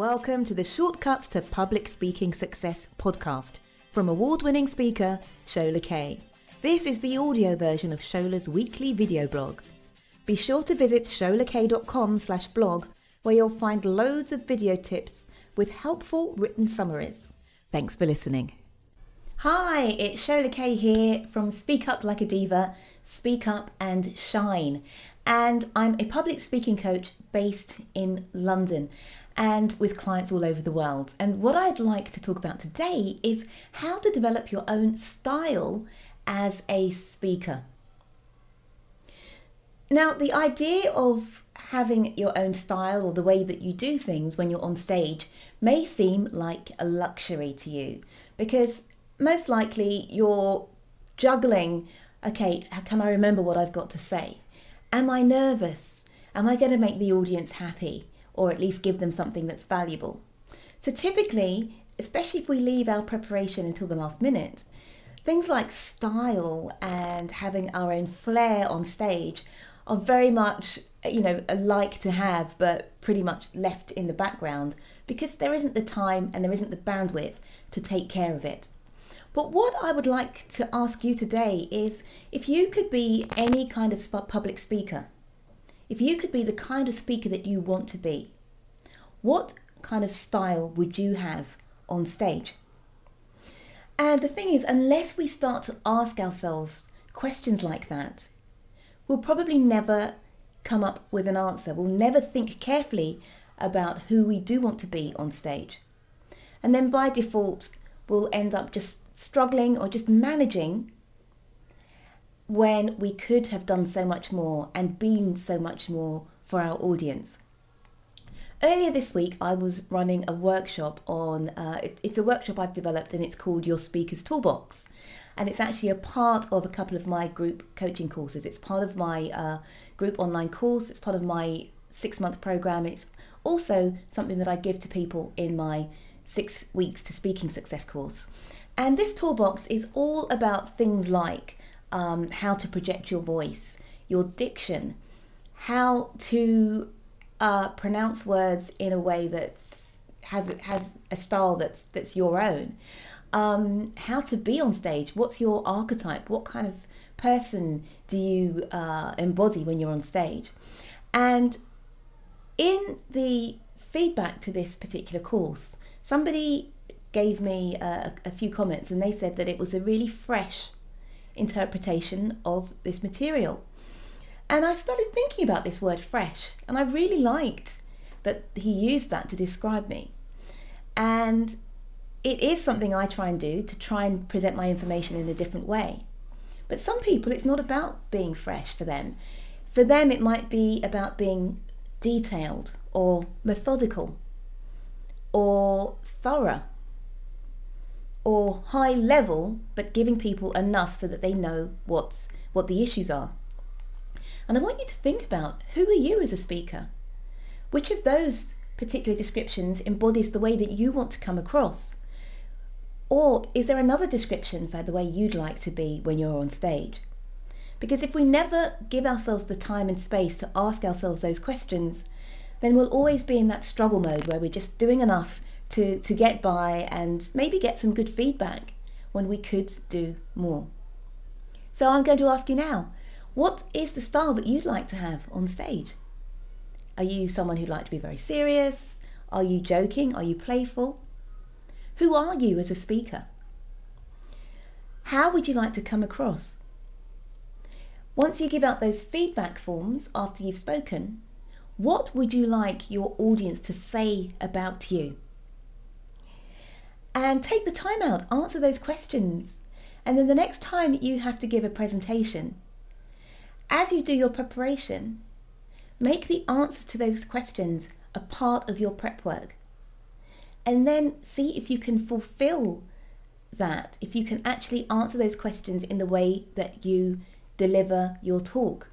Welcome to the Shortcuts to Public Speaking Success podcast from award winning speaker Shola Kaye. This is the audio version of Shola's weekly video blog. Be sure to visit sholakaye.com slash blog where you'll find loads of video tips with helpful written summaries. Thanks for listening. Hi, it's Shola Kaye here from Speak Up Like a Diva, Speak Up and Shine. And I'm a public speaking coach based in London and with clients all over the world. And what I'd like to talk about today is how to develop your own style as a speaker. Now, the idea of having your own style or the way that you do things when you're on stage may seem like a luxury to you because most likely you're juggling okay, how can I remember what I've got to say? Am I nervous? Am I going to make the audience happy? Or at least give them something that's valuable. So typically, especially if we leave our preparation until the last minute, things like style and having our own flair on stage are very much, you know, a like to have, but pretty much left in the background because there isn't the time and there isn't the bandwidth to take care of it. But what I would like to ask you today is if you could be any kind of public speaker, if you could be the kind of speaker that you want to be, what kind of style would you have on stage? And the thing is, unless we start to ask ourselves questions like that, we'll probably never come up with an answer. We'll never think carefully about who we do want to be on stage. And then by default, we'll end up just struggling or just managing when we could have done so much more and been so much more for our audience. Earlier this week, I was running a workshop on, uh, it, it's a workshop I've developed and it's called Your Speaker's Toolbox. And it's actually a part of a couple of my group coaching courses. It's part of my uh, group online course, it's part of my six month program. It's also something that I give to people in my six weeks to speaking success course. And this toolbox is all about things like um, how to project your voice, your diction, how to uh, pronounce words in a way that has has a style that's that's your own. Um, how to be on stage? What's your archetype? What kind of person do you uh, embody when you're on stage? And in the feedback to this particular course, somebody gave me a, a few comments and they said that it was a really fresh interpretation of this material. And I started thinking about this word fresh, and I really liked that he used that to describe me. And it is something I try and do to try and present my information in a different way. But some people, it's not about being fresh for them. For them, it might be about being detailed or methodical or thorough or high level, but giving people enough so that they know what's what the issues are. And I want you to think about who are you as a speaker? Which of those particular descriptions embodies the way that you want to come across? Or is there another description for the way you'd like to be when you're on stage? Because if we never give ourselves the time and space to ask ourselves those questions, then we'll always be in that struggle mode where we're just doing enough to, to get by and maybe get some good feedback when we could do more. So I'm going to ask you now what is the style that you'd like to have on stage? Are you someone who'd like to be very serious? Are you joking? Are you playful? Who are you as a speaker? How would you like to come across? Once you give out those feedback forms after you've spoken, what would you like your audience to say about you? and take the time out, answer those questions. And then the next time you have to give a presentation, as you do your preparation, make the answer to those questions a part of your prep work. And then see if you can fulfill that, if you can actually answer those questions in the way that you deliver your talk.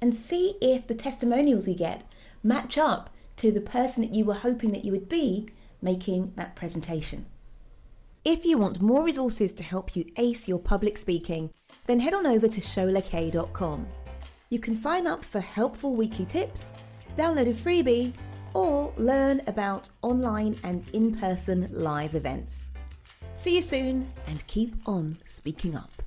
And see if the testimonials you get match up to the person that you were hoping that you would be making that presentation. If you want more resources to help you ace your public speaking, then head on over to sholakaye.com. You can sign up for helpful weekly tips, download a freebie, or learn about online and in person live events. See you soon and keep on speaking up.